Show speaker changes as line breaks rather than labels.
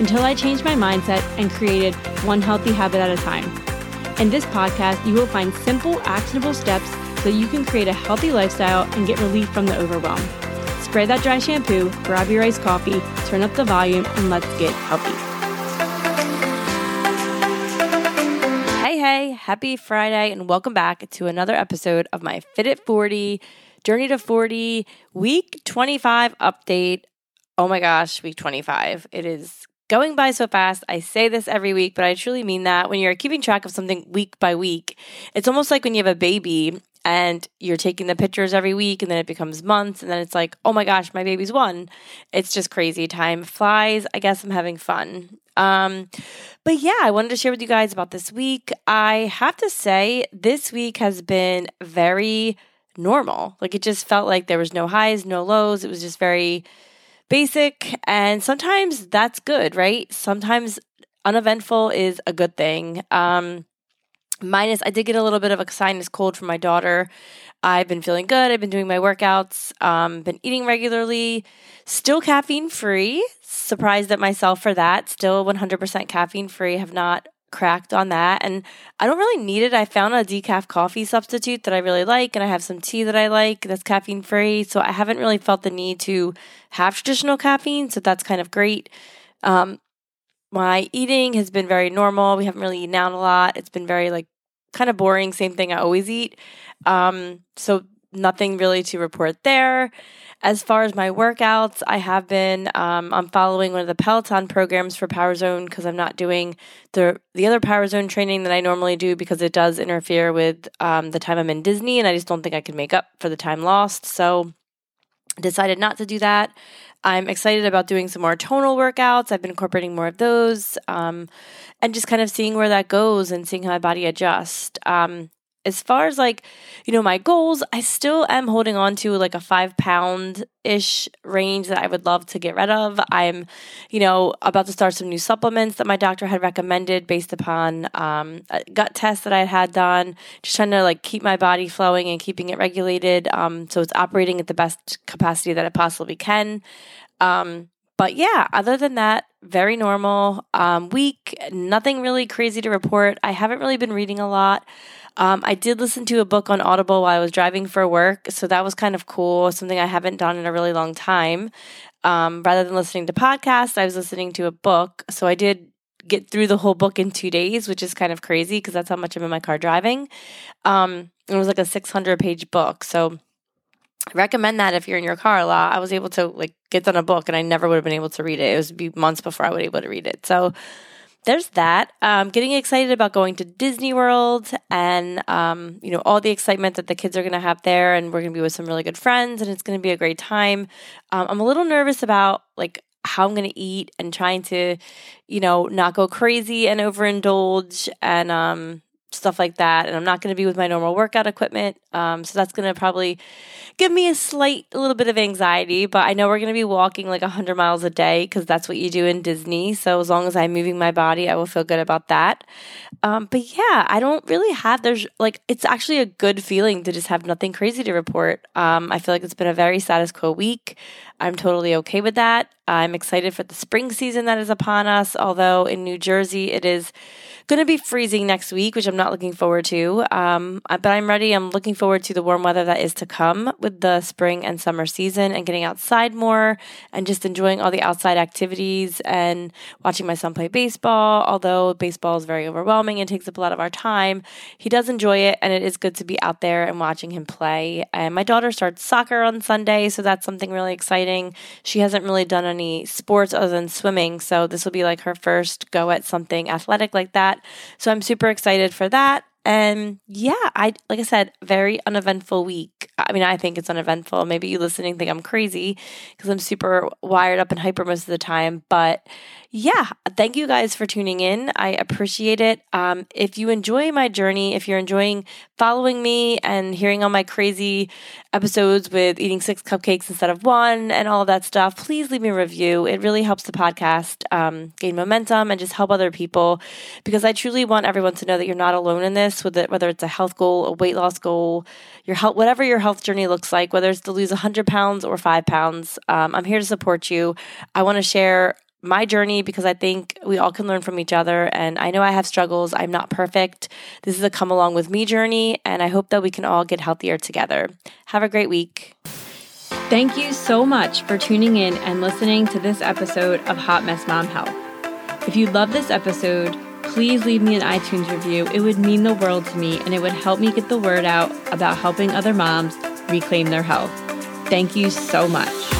until I changed my mindset and created one healthy habit at a time. In this podcast, you will find simple, actionable steps so you can create a healthy lifestyle and get relief from the overwhelm. Spray that dry shampoo, grab your iced coffee, turn up the volume, and let's get healthy. Hey, hey, happy Friday, and welcome back to another episode of my Fit at 40 Journey to 40 Week 25 update. Oh my gosh, week 25. It is going by so fast. I say this every week, but I truly mean that. When you're keeping track of something week by week, it's almost like when you have a baby and you're taking the pictures every week and then it becomes months and then it's like, oh my gosh, my baby's one. It's just crazy. Time flies. I guess I'm having fun. Um, but yeah, I wanted to share with you guys about this week. I have to say, this week has been very normal. Like it just felt like there was no highs, no lows. It was just very basic. And sometimes that's good, right? Sometimes uneventful is a good thing. Um, minus, I did get a little bit of a sinus cold from my daughter. I've been feeling good. I've been doing my workouts, um, been eating regularly, still caffeine free. Surprised at myself for that. Still 100% caffeine free. Have not cracked on that. And I don't really need it. I found a decaf coffee substitute that I really like, and I have some tea that I like that's caffeine free. So I haven't really felt the need to have traditional caffeine. So that's kind of great. Um, my eating has been very normal. We haven't really eaten out a lot. It's been very like kind of boring, same thing I always eat. Um, so nothing really to report there. As far as my workouts, I have been um, I'm following one of the Peloton programs for Power Zone because I'm not doing the the other Power Zone training that I normally do because it does interfere with um, the time I'm in Disney, and I just don't think I can make up for the time lost. So decided not to do that. I'm excited about doing some more tonal workouts. I've been incorporating more of those, um, and just kind of seeing where that goes and seeing how my body adjusts. Um, as far as like, you know, my goals, I still am holding on to like a five pound ish range that I would love to get rid of. I'm, you know, about to start some new supplements that my doctor had recommended based upon um, a gut test that I had done. Just trying to like keep my body flowing and keeping it regulated. Um, so it's operating at the best capacity that it possibly can. Um, but yeah, other than that, very normal um, week. Nothing really crazy to report. I haven't really been reading a lot. Um, I did listen to a book on Audible while I was driving for work, so that was kind of cool. Something I haven't done in a really long time. Um, rather than listening to podcasts, I was listening to a book. So I did get through the whole book in two days, which is kind of crazy because that's how much I'm in my car driving. Um, it was like a 600 page book. So I recommend that if you're in your car a lot. I was able to like get done a book and I never would have been able to read it. It was be months before I would be able to read it. So there's that. Um, getting excited about going to Disney World and, um, you know, all the excitement that the kids are going to have there. And we're going to be with some really good friends and it's going to be a great time. Um, I'm a little nervous about like how I'm going to eat and trying to, you know, not go crazy and overindulge and, um, stuff like that. And I'm not going to be with my normal workout equipment. Um, so that's going to probably give me a slight, a little bit of anxiety. But I know we're going to be walking like 100 miles a day because that's what you do in Disney. So as long as I'm moving my body, I will feel good about that. Um, but yeah, I don't really have, there's like, it's actually a good feeling to just have nothing crazy to report. Um, I feel like it's been a very status quo week. I'm totally okay with that. I'm excited for the spring season that is upon us, although in New Jersey it is going to be freezing next week, which I'm not looking forward to. Um, but I'm ready. I'm looking forward to the warm weather that is to come with the spring and summer season and getting outside more and just enjoying all the outside activities and watching my son play baseball. Although baseball is very overwhelming and takes up a lot of our time, he does enjoy it and it is good to be out there and watching him play. And my daughter starts soccer on Sunday, so that's something really exciting. She hasn't really done any sports other than swimming, so this will be like her first go at something athletic like that. So I'm super excited for that. And yeah, I like I said, very uneventful week. I mean, I think it's uneventful. Maybe you listening think I'm crazy because I'm super wired up and hyper most of the time. But yeah, thank you guys for tuning in. I appreciate it. Um, if you enjoy my journey, if you're enjoying following me and hearing all my crazy episodes with eating six cupcakes instead of one and all that stuff, please leave me a review. It really helps the podcast um, gain momentum and just help other people because I truly want everyone to know that you're not alone in this, with it, whether it's a health goal, a weight loss goal, your health, whatever your health journey looks like, whether it's to lose 100 pounds or five pounds. Um, I'm here to support you. I want to share my journey because I think we all can learn from each other. And I know I have struggles. I'm not perfect. This is a come along with me journey. And I hope that we can all get healthier together. Have a great week. Thank you so much for tuning in and listening to this episode of Hot Mess Mom Health. If you love this episode, please leave me an iTunes review. It would mean the world to me and it would help me get the word out about helping other moms reclaim their health. Thank you so much.